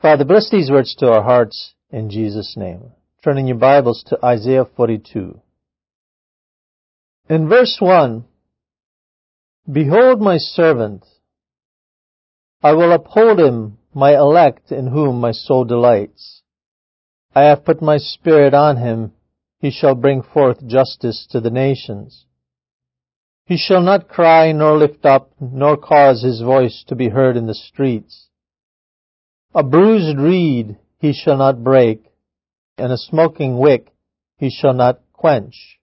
Father, bless these words to our hearts in Jesus' name. Turning your Bibles to Isaiah 42. In verse 1, Behold my servant, I will uphold him, my elect, in whom my soul delights. I have put my spirit on him, he shall bring forth justice to the nations. He shall not cry nor lift up, nor cause his voice to be heard in the streets. A bruised reed he shall not break, and a smoking wick he shall not quench.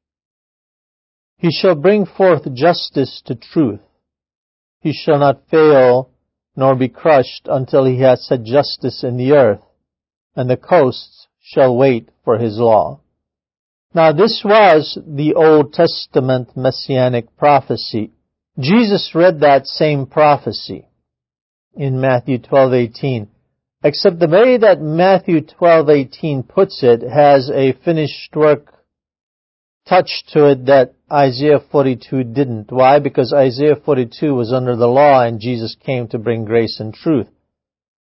He shall bring forth justice to truth. He shall not fail nor be crushed until he has set justice in the earth, and the coasts shall wait for his law. Now this was the Old Testament messianic prophecy. Jesus read that same prophecy in Matthew 12:18. Except the way that Matthew 12:18 puts it has a finished work touch to it that Isaiah 42 didn't. Why? Because Isaiah 42 was under the law and Jesus came to bring grace and truth.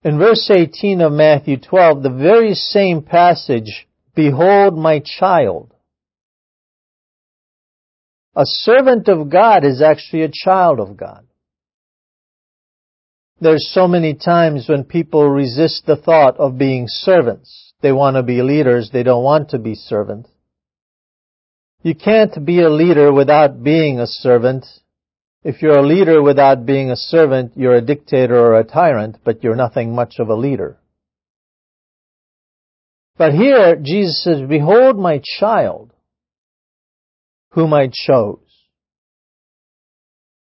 In verse 18 of Matthew 12, the very same passage, Behold my child. A servant of God is actually a child of God. There's so many times when people resist the thought of being servants. They want to be leaders, they don't want to be servants. You can't be a leader without being a servant. If you're a leader without being a servant, you're a dictator or a tyrant, but you're nothing much of a leader. But here, Jesus says, Behold my child, whom I chose.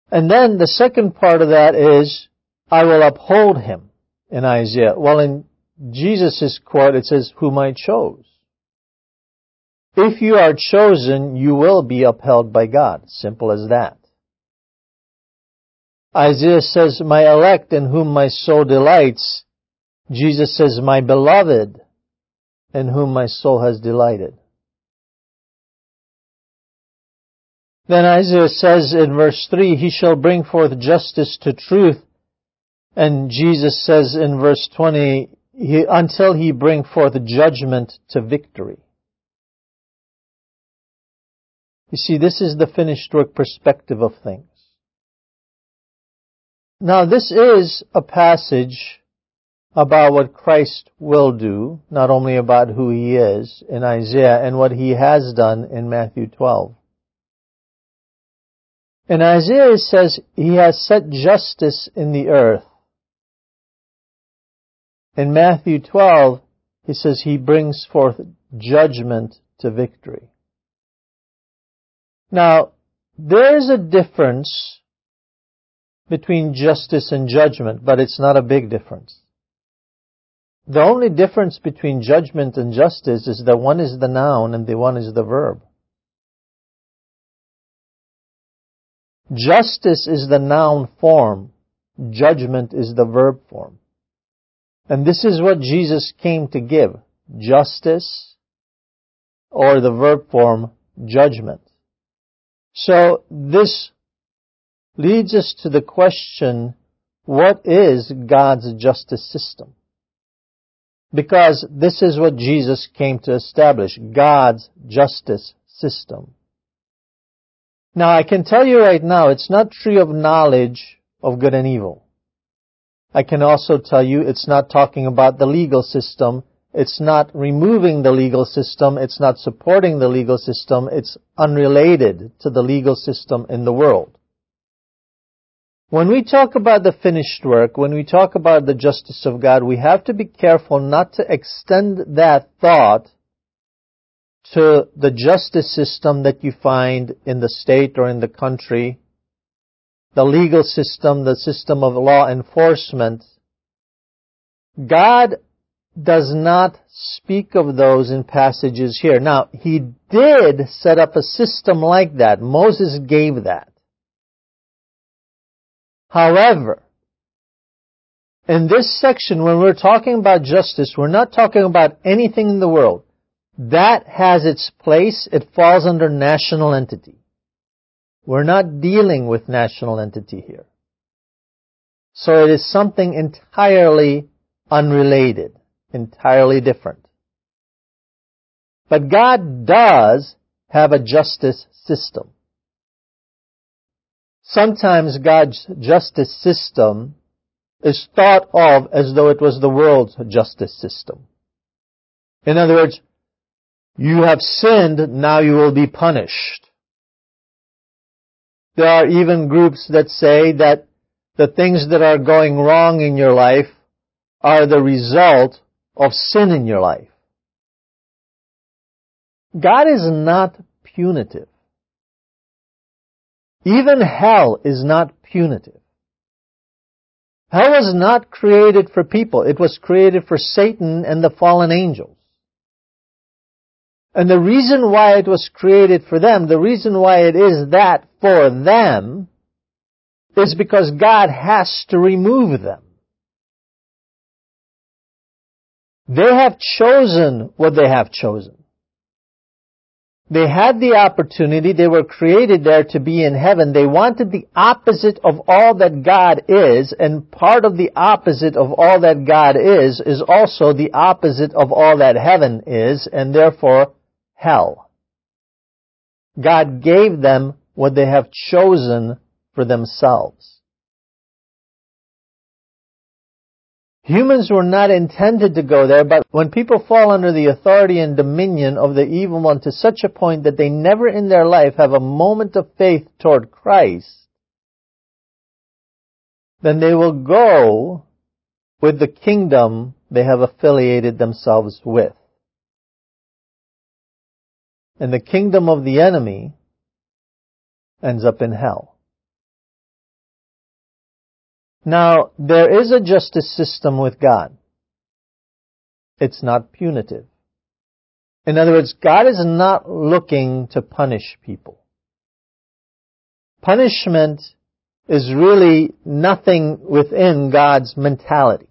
And then the second part of that is, I will uphold him in Isaiah. Well, in Jesus' quote, it says, whom I chose. If you are chosen, you will be upheld by God. Simple as that. Isaiah says, my elect in whom my soul delights. Jesus says, my beloved in whom my soul has delighted. Then Isaiah says in verse 3, He shall bring forth justice to truth. And Jesus says in verse 20, he, until he bring forth judgment to victory. You see, this is the finished work perspective of things. Now, this is a passage about what Christ will do, not only about who he is in Isaiah and what he has done in Matthew 12. In Isaiah it says, He has set justice in the earth. In Matthew 12, he says He brings forth judgment to victory. Now, there is a difference between justice and judgment, but it's not a big difference. The only difference between judgment and justice is that one is the noun and the one is the verb. Justice is the noun form. Judgment is the verb form. And this is what Jesus came to give. Justice or the verb form judgment. So this leads us to the question, what is God's justice system? Because this is what Jesus came to establish, God's justice system. Now I can tell you right now, it's not tree of knowledge of good and evil. I can also tell you it's not talking about the legal system it's not removing the legal system. It's not supporting the legal system. It's unrelated to the legal system in the world. When we talk about the finished work, when we talk about the justice of God, we have to be careful not to extend that thought to the justice system that you find in the state or in the country, the legal system, the system of law enforcement. God does not speak of those in passages here. Now, he did set up a system like that. Moses gave that. However, in this section, when we're talking about justice, we're not talking about anything in the world. That has its place. It falls under national entity. We're not dealing with national entity here. So it is something entirely unrelated, entirely different. But God does have a justice system. Sometimes God's justice system is thought of as though it was the world's justice system. In other words, you have sinned, now you will be punished. There are even groups that say that the things that are going wrong in your life are the result of sin in your life. God is not punitive. Even hell is not punitive. Hell was not created for people. It was created for Satan and the fallen angels. And the reason why it was created for them, the reason why it is that for them, is because God has to remove them. They have chosen what they have chosen. They had the opportunity, they were created there to be in heaven. They wanted the opposite of all that God is, and part of the opposite of all that God is, is also the opposite of all that heaven is, and therefore hell. God gave them what they have chosen for themselves. Humans were not intended to go there, but when people fall under the authority and dominion of the evil one to such a point that they never in their life have a moment of faith toward Christ, then they will go with the kingdom they have affiliated themselves with. And the kingdom of the enemy ends up in hell. Now, there is a justice system with God. It's not punitive. In other words, God is not looking to punish people. Punishment is really nothing within God's mentality.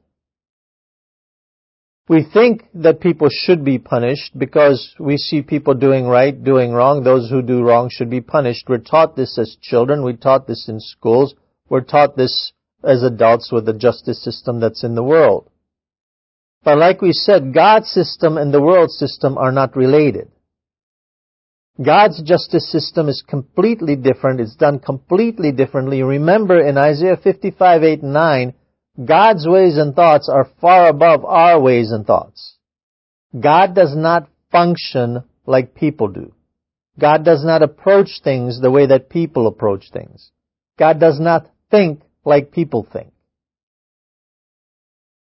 We think that people should be punished because we see people doing right, doing wrong. Those who do wrong should be punished. We're taught this as children. We're taught this in schools. We're taught this as adults with the justice system that's in the world. But like we said, God's system and the world system are not related. God's justice system is completely different. It's done completely differently. Remember in Isaiah 55, 8 and 9, God's ways and thoughts are far above our ways and thoughts. God does not function like people do. God does not approach things the way that people approach things. God does not think like people think.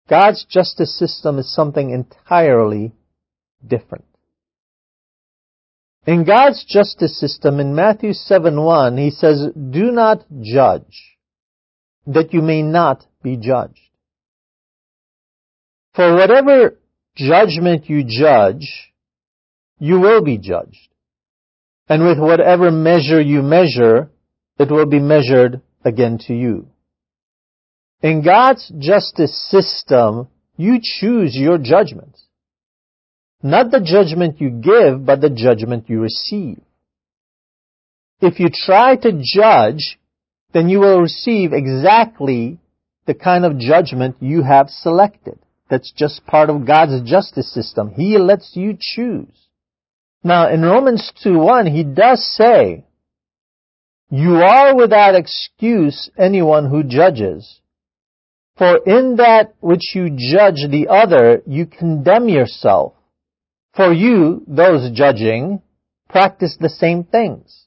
God's justice system is something entirely different. In God's justice system, in Matthew 7:1, he says, Do not judge, that you may not be judged. For whatever judgment you judge, you will be judged. And with whatever measure you measure, it will be measured again to you. In God's justice system, you choose your judgment. Not the judgment you give, but the judgment you receive. If you try to judge, then you will receive exactly the kind of judgment you have selected. That's just part of God's justice system. He lets you choose. Now, in Romans 2.1, he does say, You are without excuse anyone who judges, for in that which you judge the other, you condemn yourself. For you, those judging, practice the same things.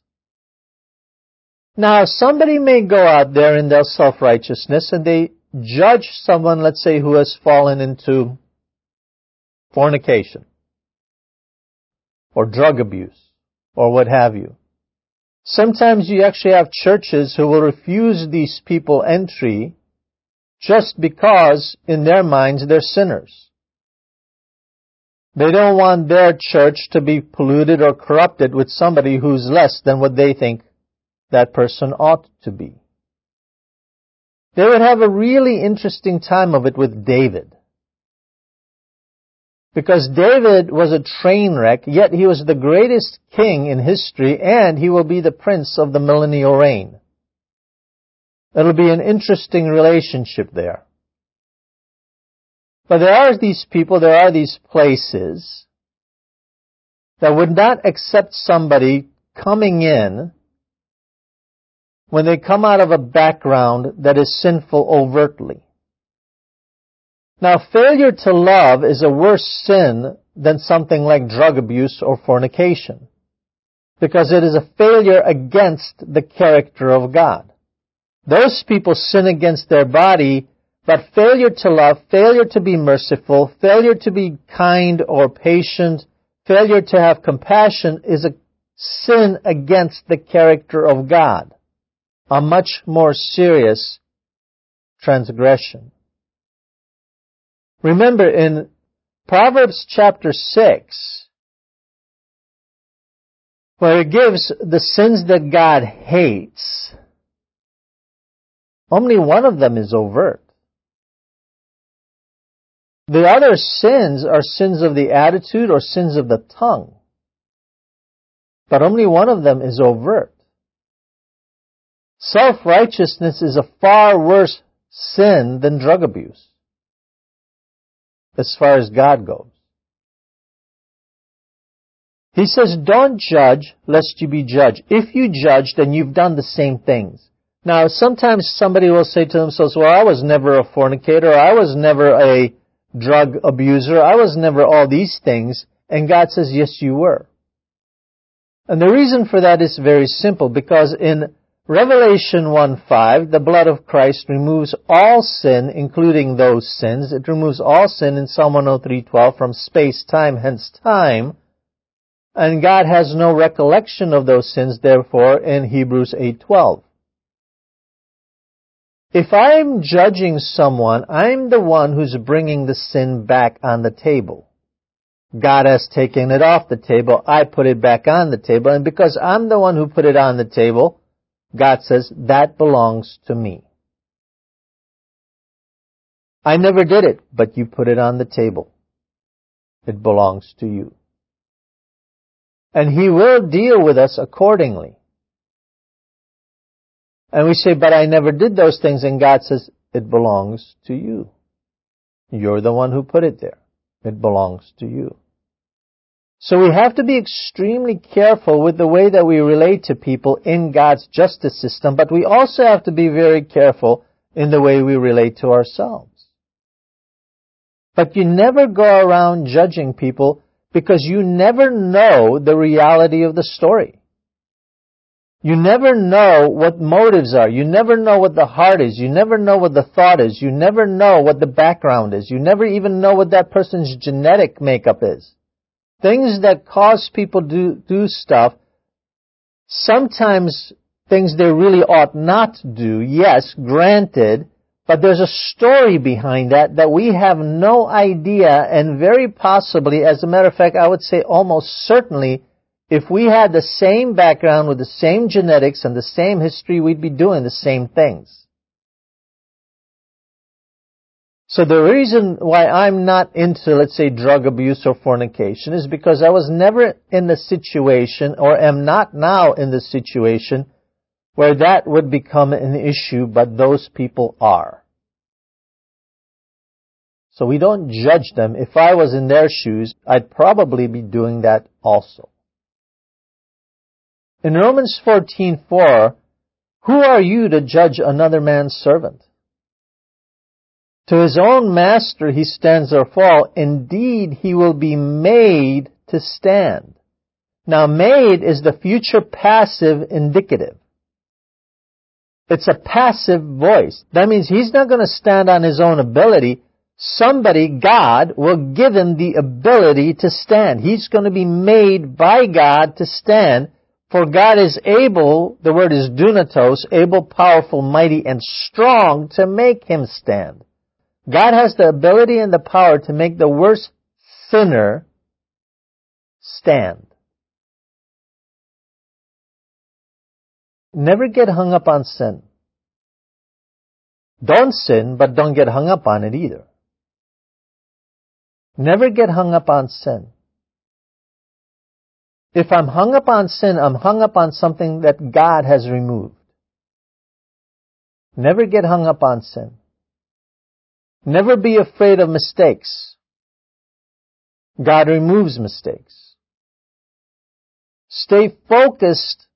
Now, somebody may go out there in their self-righteousness and they judge someone, let's say, who has fallen into fornication or drug abuse or what have you. Sometimes you actually have churches who will refuse these people entry just because in their minds they're sinners. They don't want their church to be polluted or corrupted with somebody who's less than what they think that person ought to be. They would have a really interesting time of it with David. Because David was a train wreck, yet he was the greatest king in history, and he will be the prince of the millennial reign. It'll be an interesting relationship there. But there are these people, there are these places that would not accept somebody coming in when they come out of a background that is sinful overtly. Now, failure to love is a worse sin than something like drug abuse or fornication because it is a failure against the character of God. Those people sin against their body, but failure to love, failure to be merciful, failure to be kind or patient, failure to have compassion is a sin against the character of God. A much more serious transgression. Remember in Proverbs chapter 6, where it gives the sins that God hates, only one of them is overt. The other sins are sins of the attitude or sins of the tongue. But only one of them is overt. Self-righteousness is a far worse sin than drug abuse. As far as God goes. He says, don't judge lest you be judged. If you judge, then you've done the same things. Now, sometimes somebody will say to themselves, well, I was never a fornicator, I was never a drug abuser, I was never all these things. And God says, yes, you were. And the reason for that is very simple, because in Revelation 1:5, the blood of Christ removes all sin, including those sins. It removes all sin in Psalm 103:12 from space, time, hence time. And God has no recollection of those sins, therefore, in Hebrews 8:12. If I'm judging someone, I'm the one who's bringing the sin back on the table. God has taken it off the table. I put it back on the table. And because I'm the one who put it on the table, God says, that belongs to me. I never did it, but you put it on the table. It belongs to you. And He will deal with us accordingly. And we say, but I never did those things. And God says, it belongs to you. You're the one who put it there. It belongs to you. So we have to be extremely careful with the way that we relate to people in God's justice system, but we also have to be very careful in the way we relate to ourselves. But you never go around judging people because you never know the reality of the story. You never know what motives are. You never know what the heart is. You never know what the thought is. You never know what the background is. You never even know what that person's genetic makeup is. Things that cause people to do, stuff, sometimes things they really ought not do, yes, granted, but there's a story behind that that we have no idea and very possibly, as a matter of fact, I would say almost certainly, if we had the same background with the same genetics and the same history, we'd be doing the same things. So the reason why I'm not into, let's say, drug abuse or fornication is because I was never in the situation, or am not now in the situation, where that would become an issue, but those people are. So we don't judge them. If I was in their shoes, I'd probably be doing that also. In Romans 14:4, who are you to judge another man's servant? To his own master he stands or fall. Indeed, he will be made to stand. Now, made is the future passive indicative. It's a passive voice. That means he's not going to stand on his own ability. Somebody, God, will give him the ability to stand. He's going to be made by God to stand. For God is able, the word is dunatos, able, powerful, mighty, and strong to make him stand. God has the ability and the power to make the worst sinner stand. Never get hung up on sin. Don't sin, but don't get hung up on it either. Never get hung up on sin. If I'm hung up on sin, I'm hung up on something that God has removed. Never get hung up on sin. Never be afraid of mistakes. God removes mistakes. Stay focused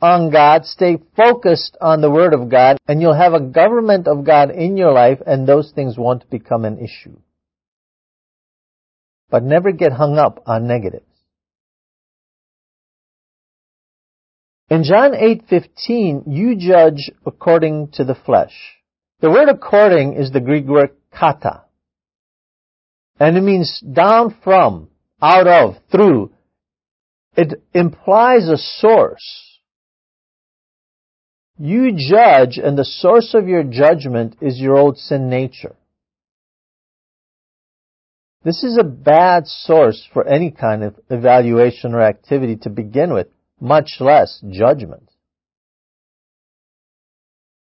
on God, stay focused on the Word of God, and you'll have a government of God in your life, and those things won't become an issue. But never get hung up on negatives. In John 8:15, you judge according to the flesh. The word according is the Greek word kata. And it means down from, out of, through. It implies a source. You judge and the source of your judgment is your old sin nature. This is a bad source for any kind of evaluation or activity to begin with, much less judgment.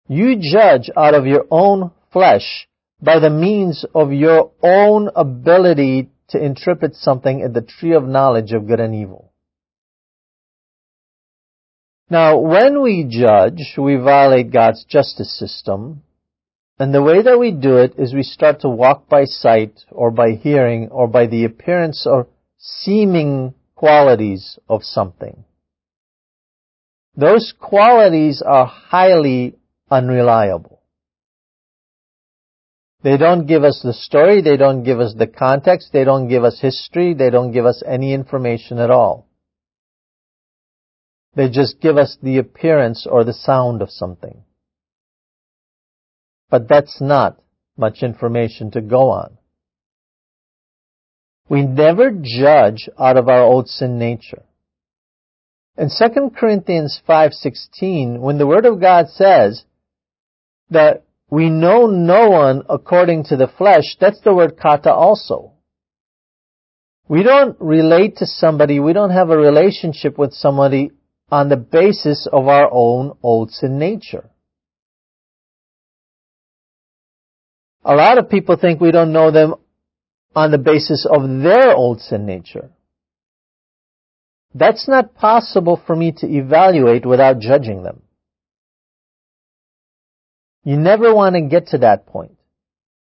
You judge out of your own flesh by the means of your own ability to interpret something in the tree of knowledge of good and evil. Now, when we judge, we violate God's justice system, and the way that we do it is we start to walk by sight or by hearing or by the appearance or seeming qualities of something. Those qualities are highly unreliable. They don't give us the story, they don't give us the context, they don't give us history, they don't give us any information at all. They just give us the appearance or the sound of something. But that's not much information to go on. We never judge out of our old sin nature. In 2 Corinthians 5:16, when the word of God says that we know no one according to the flesh, that's the word kata also. We don't relate to somebody, we don't have a relationship with somebody on the basis of our own old sin nature. A lot of people think we don't know them on the basis of their old sin nature. That's not possible for me to evaluate without judging them. You never want to get to that point.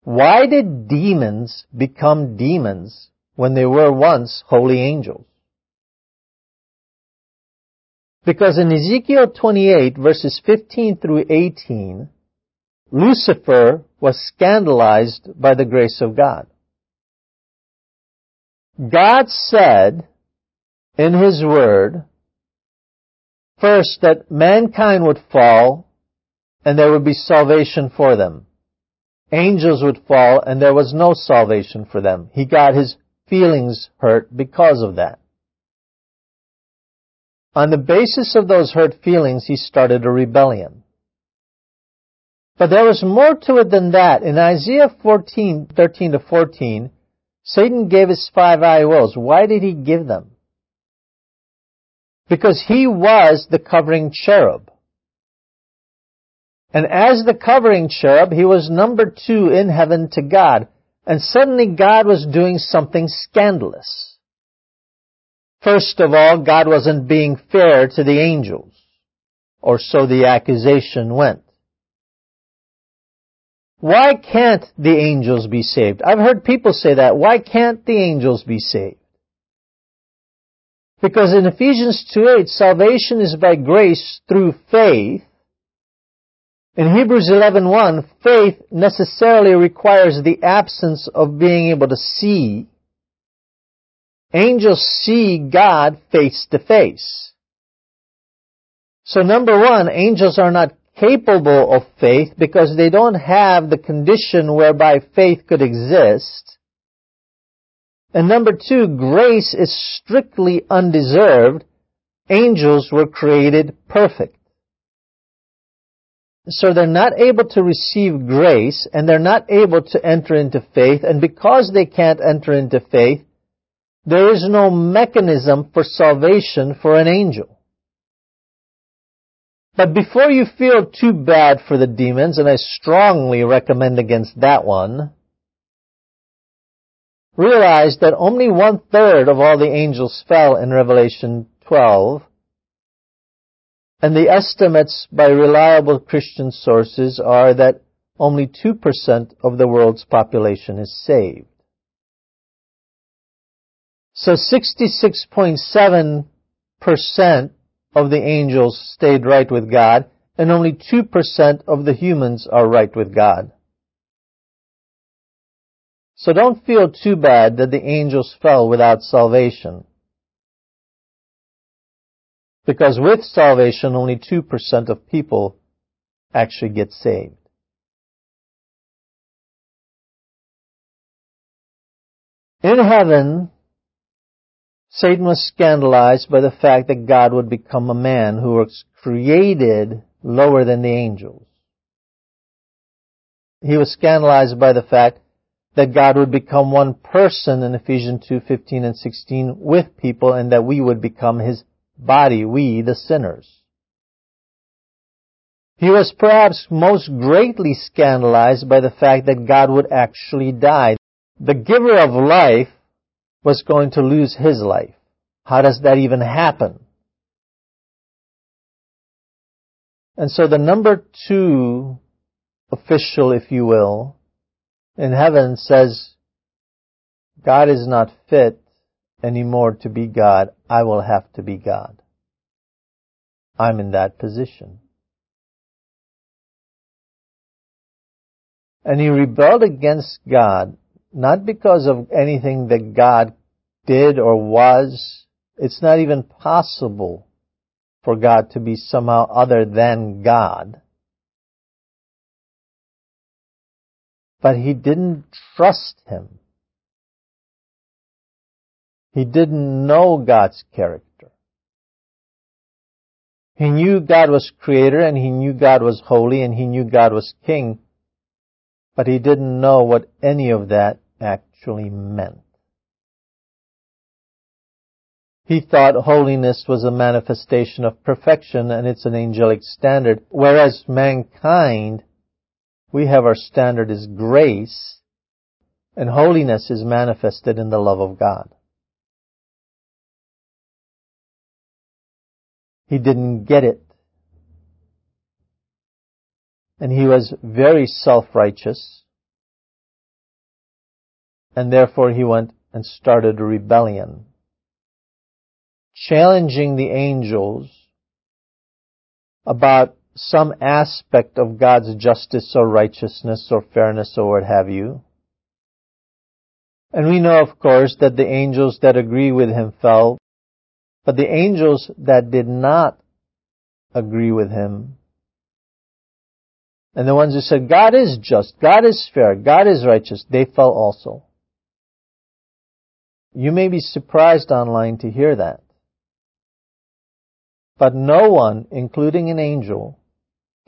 Why did demons become demons when they were once holy angels? Because in Ezekiel 28 verses 15 through 18, Lucifer was scandalized by the grace of God. God said in His Word, first that mankind would fall and there would be salvation for them. Angels would fall and there was no salvation for them. He got his feelings hurt because of that. On the basis of those hurt feelings, he started a rebellion. But there was more to it than that. In Isaiah 14, 13 to 14, Satan gave his five I wills. Why did he give them? Because he was the covering cherub. And as the covering cherub, he was number two in heaven to God. And suddenly God was doing something scandalous. First of all, God wasn't being fair to the angels. Or so the accusation went. Why can't the angels be saved? I've heard people say that. Why can't the angels be saved? Because in Ephesians 2.8, salvation is by grace through faith, in Hebrews 11:1, faith necessarily requires the absence of being able to see. Angels see God face to face. So number one, angels are not capable of faith because they don't have the condition whereby faith could exist. And number two, grace is strictly undeserved. Angels were created perfect. So they're not able to receive grace and they're not able to enter into faith. And because they can't enter into faith, there is no mechanism for salvation for an angel. But before you feel too bad for the demons, and I strongly recommend against that one, realize that only one third of all the angels fell in Revelation 12, and the estimates by reliable Christian sources are that only 2% of the world's population is saved. So 66.7% of the angels stayed right with God, and only 2% of the humans are right with God. So don't feel too bad that the angels fell without salvation. Because with salvation, only 2% of people actually get saved. In heaven, Satan was scandalized by the fact that God would become a man who was created lower than the angels. He was scandalized by the fact that God would become one person in Ephesians 2:15 and 16 with people and that we would become his body, we the sinners. He was perhaps most greatly scandalized by the fact that God would actually die. The giver of life was going to lose his life. How does that even happen? And so the number two official, if you will, in heaven says, God is not fit anymore to be God. I will have to be God. I'm in that position. And he rebelled against God, not because of anything that God did or was. It's not even possible for God to be somehow other than God. But he didn't trust him. He didn't know God's character. He knew God was creator and he knew God was holy and he knew God was king, but he didn't know what any of that actually meant. He thought holiness was a manifestation of perfection and it's an angelic standard, whereas mankind, we have our standard is grace, and holiness is manifested in the love of God. He didn't get it. And he was very self-righteous. And therefore he went and started a rebellion challenging the angels about some aspect of God's justice or righteousness or fairness or what have you. And we know, of course, that the angels that agree with him fell, but the angels that did not agree with him, and the ones who said, God is just, God is fair, God is righteous, they fell also. You may be surprised online to hear that. But no one, including an angel,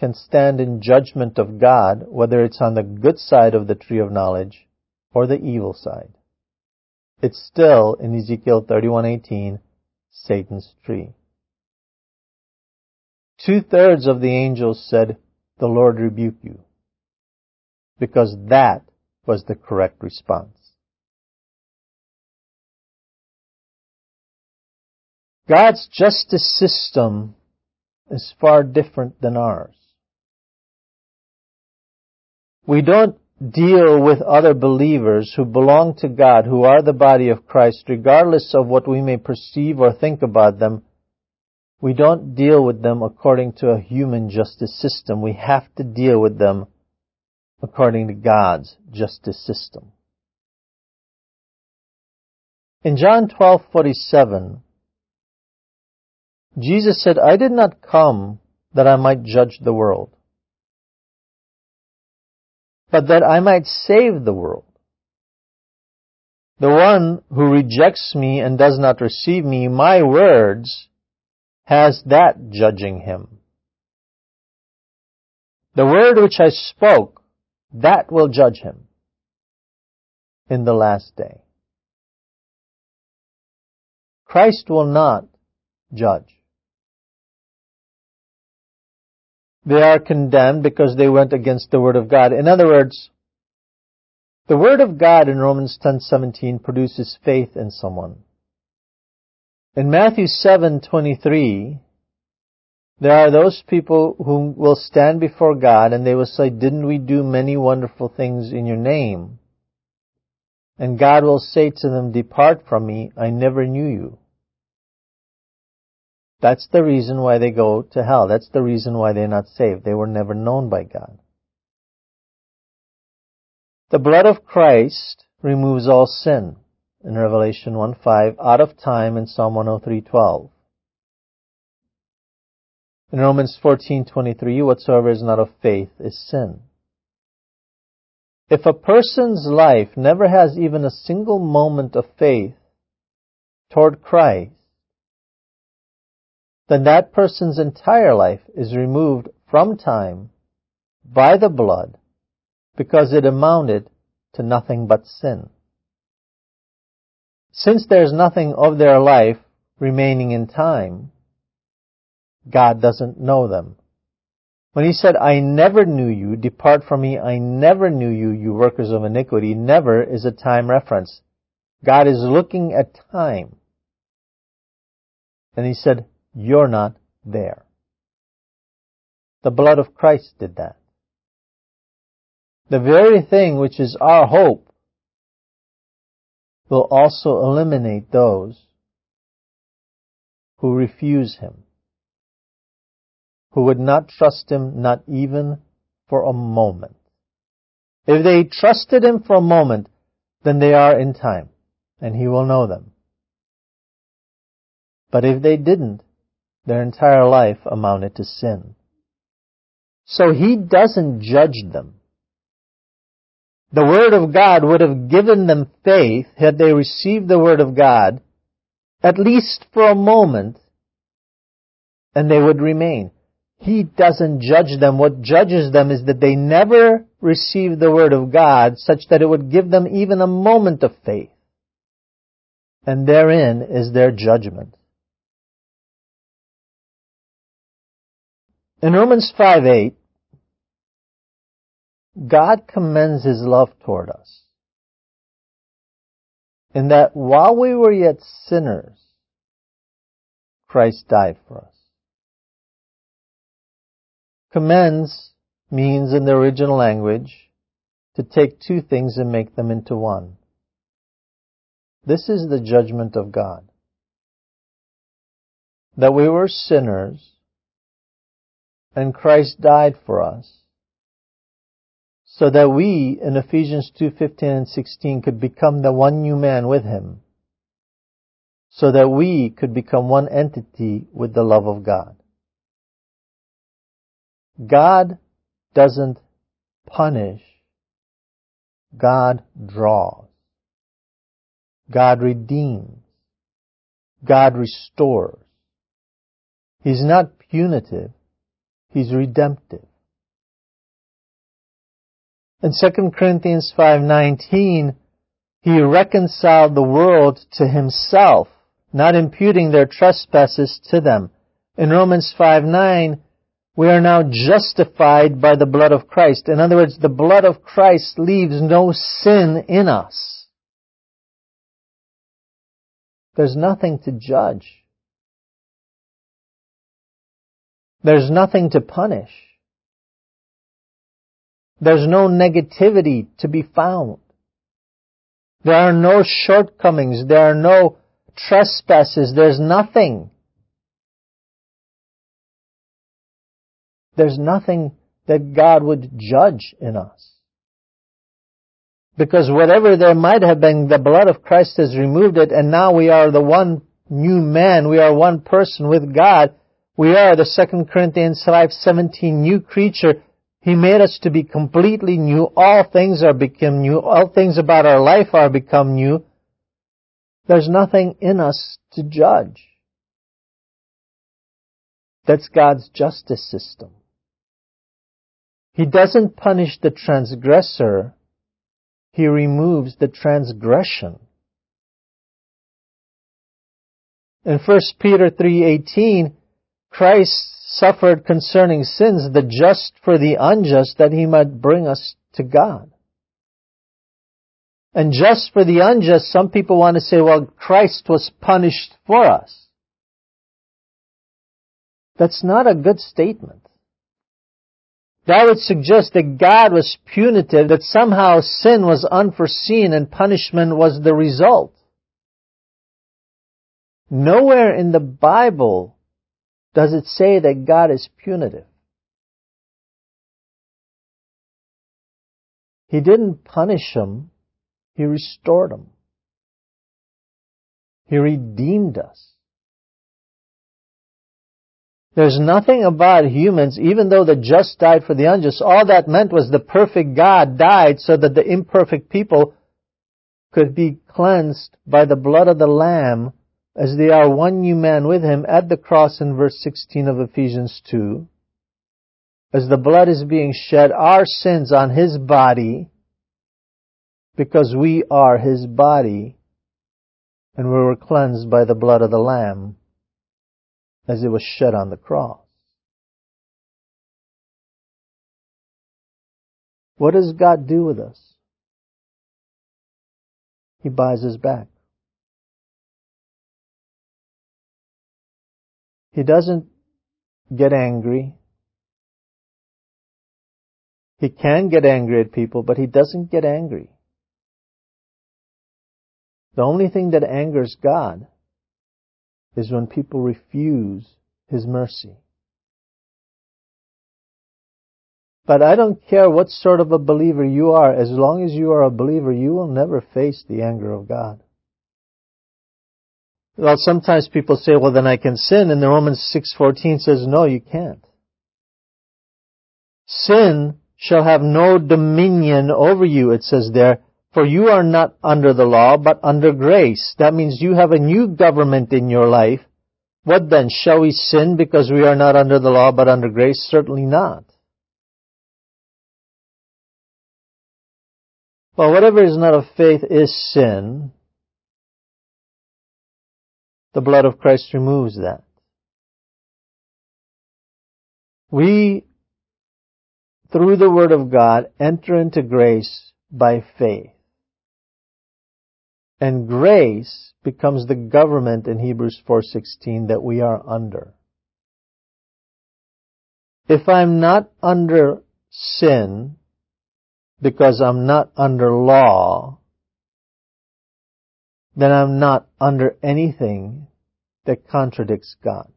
can stand in judgment of God, whether it's on the good side of the tree of knowledge or the evil side. It's still, in Ezekiel 31:18, Satan's tree. Two-thirds of the angels said, The Lord rebuke you, because that was the correct response. God's justice system is far different than ours. We don't deal with other believers who belong to God, who are the body of Christ, regardless of what we may perceive or think about them. We don't deal with them according to a human justice system. We have to deal with them according to God's justice system. In John 12:47, Jesus said, I did not come that I might judge the world, but that I might save the world. The one who rejects me and does not receive me, my words, has that judging him. The word which I spoke, that will judge him in the last day. Christ will not judge. They are condemned because they went against the Word of God. In other words, the Word of God in Romans 10:17 produces faith in someone. In Matthew 7:23, There are those people who will stand before God and they will say, didn't we do many wonderful things in your name? And God will say to them, depart from me, I never knew you. That's the reason why they go to hell. That's the reason why they're not saved. They were never known by God. The blood of Christ removes all sin in Revelation 1:5, out of time in Psalm 103:12. In Romans 14:23, whatsoever is not of faith is sin. If a person's life never has even a single moment of faith toward Christ, then that person's entire life is removed from time by the blood because it amounted to nothing but sin. Since there's nothing of their life remaining in time, God doesn't know them. When he said, I never knew you, depart from me, I never knew you, you workers of iniquity, never is a time reference. God is looking at time. And he said, you're not there. The blood of Christ did that. The very thing which is our hope will also eliminate those who refuse Him, who would not trust Him not even for a moment. If they trusted Him for a moment, then they are in time, and He will know them. But if they didn't, their entire life amounted to sin. So He doesn't judge them. The Word of God would have given them faith had they received the Word of God, at least for a moment, and they would remain. He doesn't judge them. What judges them is that they never received the Word of God such that it would give them even a moment of faith. And therein is their judgment. In Romans 5 8, God commends His love toward us. In that while we were yet sinners, Christ died for us. Commends means in the original language to take two things and make them into one. This is the judgment of God. That we were sinners and Christ died for us so that we in Ephesians 2:15 and 16 could become the one new man with him so that we could become one entity with the love of God. God doesn't punish. God draws. God redeems. God restores. He's not punitive. He's redemptive. In 2 Corinthians 5:19, he reconciled the world to himself, not imputing their trespasses to them. In Romans 5:9, we are now justified by the blood of Christ. In other words, the blood of Christ leaves no sin in us. There's nothing to judge. There's nothing to punish. There's no negativity to be found. There are no shortcomings. There are no trespasses. There's nothing. There's nothing that God would judge in us. Because whatever there might have been, the blood of Christ has removed it, and now we are the one new man. We are one person with God we are the 2 Corinthians 5:17 new creature. He made us to be completely new. All things are become new. All things about our life are become new. There's nothing in us to judge. That's God's justice system. He doesn't punish the transgressor. He removes the transgression. In 1 Peter 3:18, Christ suffered concerning sins, the just for the unjust, that he might bring us to God. And just for the unjust, some people want to say, well, Christ was punished for us. That's not a good statement. That would suggest that God was punitive, that somehow sin was unforeseen and punishment was the result. Nowhere in the Bible does it say that God is punitive. He didn't punish them, He restored them. He redeemed us. There's nothing about humans, even though the just died for the unjust, all that meant was the perfect God died so that the imperfect people could be cleansed by the blood of the Lamb as they are one new man with him at the cross in verse 16 of Ephesians 2. As the blood is being shed, our sins on his body, because we are his body, and we were cleansed by the blood of the Lamb as it was shed on the cross. What does God do with us? He buys us back. He doesn't get angry. He can get angry at people, but he doesn't get angry. The only thing that angers God is when people refuse His mercy. But I don't care what sort of a believer you are, as long as you are a believer, you will never face the anger of God. Well, sometimes people say, well, then I can sin, and the Romans 6.14 says, no, you can't. Sin shall have no dominion over you, it says there, for you are not under the law, but under grace. That means you have a new government in your life. What then? Shall we sin because we are not under the law, but under grace? Certainly not. Well, whatever is not of faith is sin. The blood of Christ removes that. We, through the Word of God, enter into grace by faith. And grace becomes the government in Hebrews 4:16 that we are under. If I'm not under sin because I'm not under law, then I'm not under anything that contradicts God.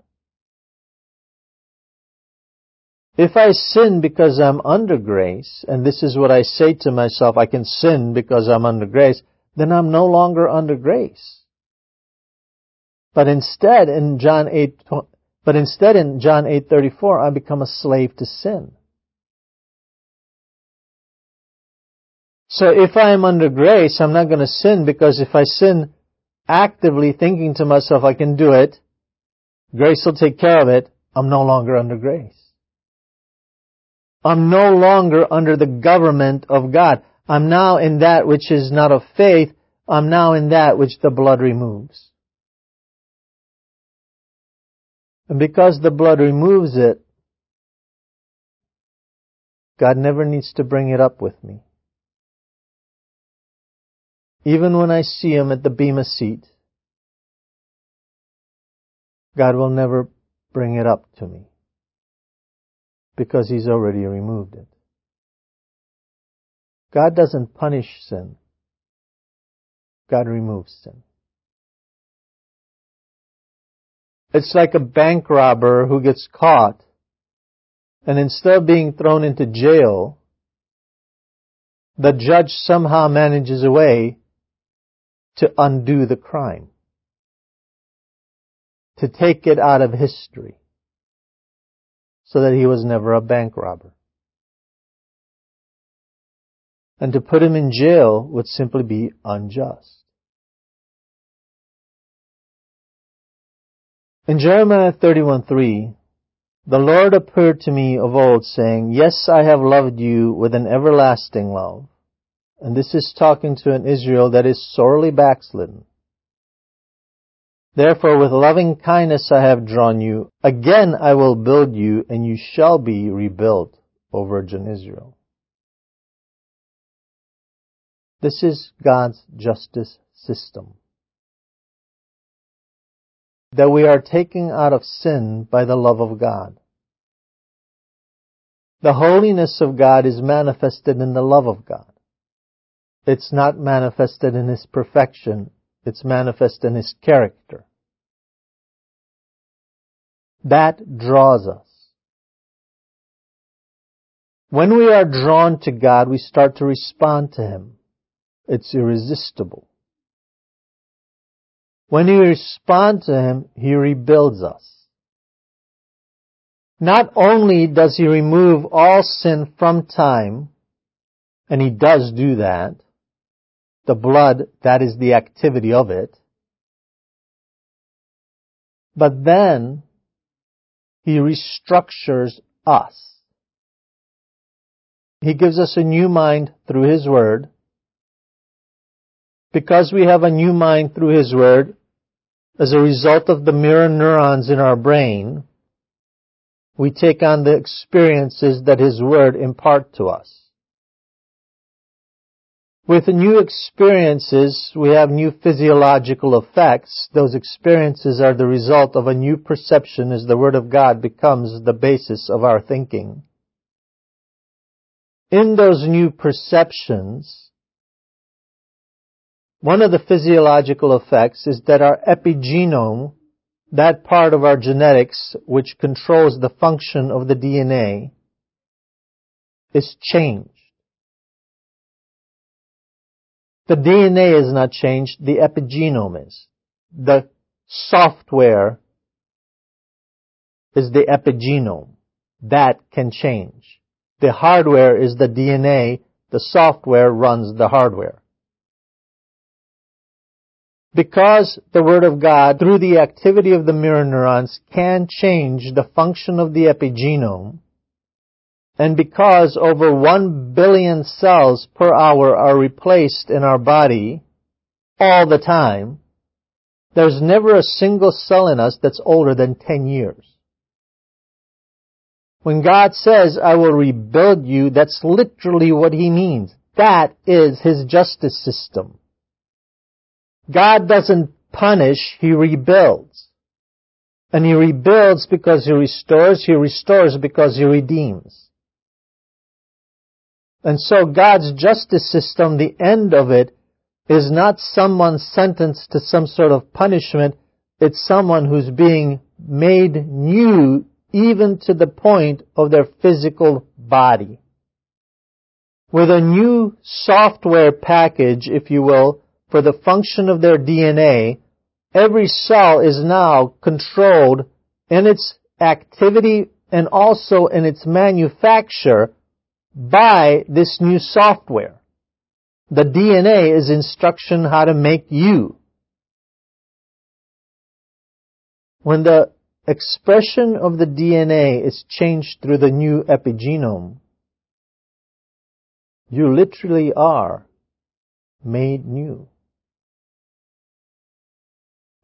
If I sin because I'm under grace, and this is what I say to myself, I can sin because I'm under grace, then I'm no longer under grace. But instead in John 8 but instead in John 8:34 I become a slave to sin. So if I am under grace, I'm not going to sin because if I sin actively thinking to myself I can do it, grace will take care of it, I'm no longer under grace. I'm no longer under the government of God. I'm now in that which is not of faith. I'm now in that which the blood removes. And because the blood removes it, God never needs to bring it up with me. Even when I see Him at the Bema seat, God will never bring it up to me because He's already removed it. God doesn't punish sin. God removes sin. It's like a bank robber who gets caught and instead of being thrown into jail, the judge somehow manages a way to undo the crime, to take it out of history so that he was never a bank robber and to put him in jail would simply be unjust. In Jeremiah 31:3, the Lord appeared to me of old, saying, Yes, I have loved you with an everlasting love. And this is talking to an Israel that is sorely backslidden. Therefore, with loving kindness I have drawn you. Again I will build you, and you shall be rebuilt, O Virgin Israel. This is God's justice system. that we are taken out of sin by the love of God. The holiness of God is manifested in the love of God. It's not manifested in His perfection. It's manifest in His character. That draws us. When we are drawn to God, we start to respond to Him. It's irresistible. When we respond to Him, He rebuilds us. Not only does He remove all sin from time, and He does do that, the blood, that is the activity of it, but then He restructures us. He gives us a new mind through His Word. Because we have a new mind through His Word, as a result of the mirror neurons in our brain, we take on the experiences that His Word impart to us. With new experiences, we have new physiological effects. Those experiences are the result of a new perception as the Word of God becomes the basis of our thinking. In those new perceptions, one of the physiological effects is that our epigenome that part of our genetics which controls the function of the DNA is changed. The DNA is not changed, the epigenome is. The software is the epigenome. That can change. The hardware is the DNA, the software runs the hardware. Because the Word of God, through the activity of the mirror neurons, can change the function of the epigenome, and because over one billion cells per hour are replaced in our body all the time, there's never a single cell in us that's older than 10 years. When God says, I will rebuild you, that's literally what He means. That is His justice system. God doesn't punish, He rebuilds. And He rebuilds because He restores, He restores because He redeems. And so God's justice system, the end of it, is not someone sentenced to some sort of punishment, it's someone who's being made new even to the point of their physical body. With a new software package, if you will, for the function of their DNA, every cell is now controlled in its activity and also in its manufacture by this new software. The DNA is instruction how to make you. When the expression of the DNA is changed through the new epigenome, you literally are made new.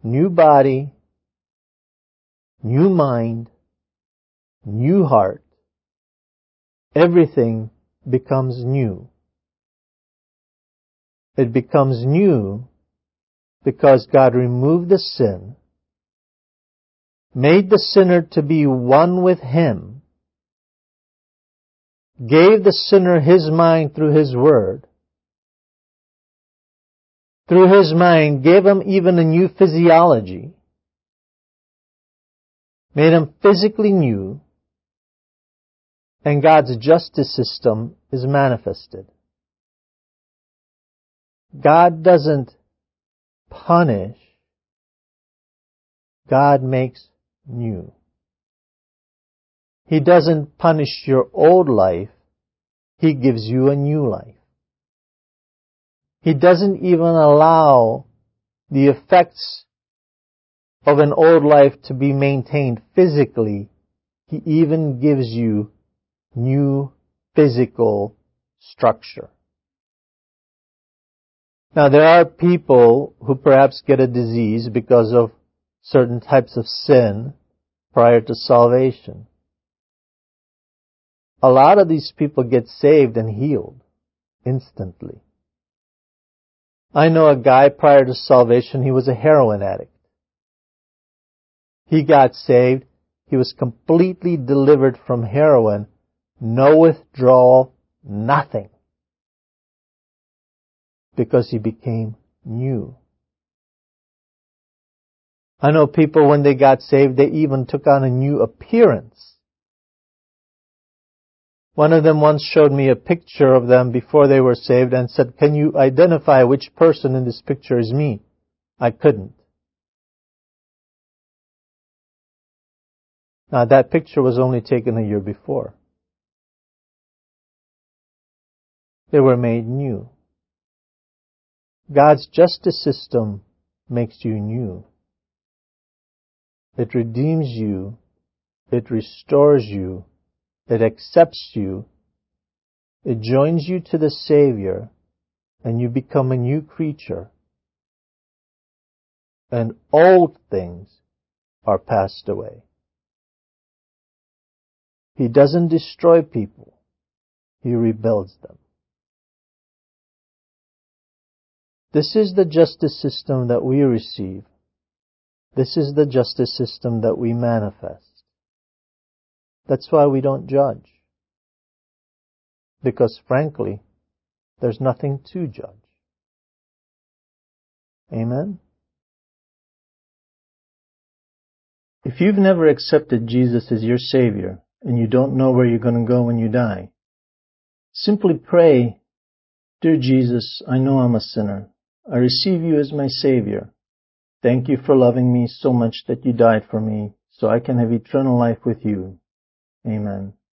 New body, new mind, new heart, everything becomes new. It becomes new because God removed the sin, made the sinner to be one with Him, gave the sinner His mind through His Word, through His mind gave him even a new physiology, made him physically new, and God's justice system is manifested. God doesn't punish. God makes new. He doesn't punish your old life. He gives you a new life. He doesn't even allow the effects of an old life to be maintained physically. He even gives you new physical structure. Now there are people who perhaps get a disease because of certain types of sin prior to salvation. A lot of these people get saved and healed instantly. I know a guy prior to salvation, he was a heroin addict. He got saved. He was completely delivered from heroin. No withdrawal, nothing. Because he became new. I know people when they got saved, they even took on a new appearance. One of them once showed me a picture of them before they were saved and said, can you identify which person in this picture is me? I couldn't. Now that picture was only taken a year before. They were made new. God's justice system makes you new. It redeems you. It restores you. It accepts you. It joins you to the Savior and you become a new creature. And old things are passed away. He doesn't destroy people. He rebuilds them. This is the justice system that we receive. This is the justice system that we manifest. That's why we don't judge. Because frankly, there's nothing to judge. Amen? If you've never accepted Jesus as your Savior and you don't know where you're going to go when you die, simply pray, Dear Jesus, I know I'm a sinner. I receive you as my Savior. Thank you for loving me so much that you died for me so I can have eternal life with you. Amen.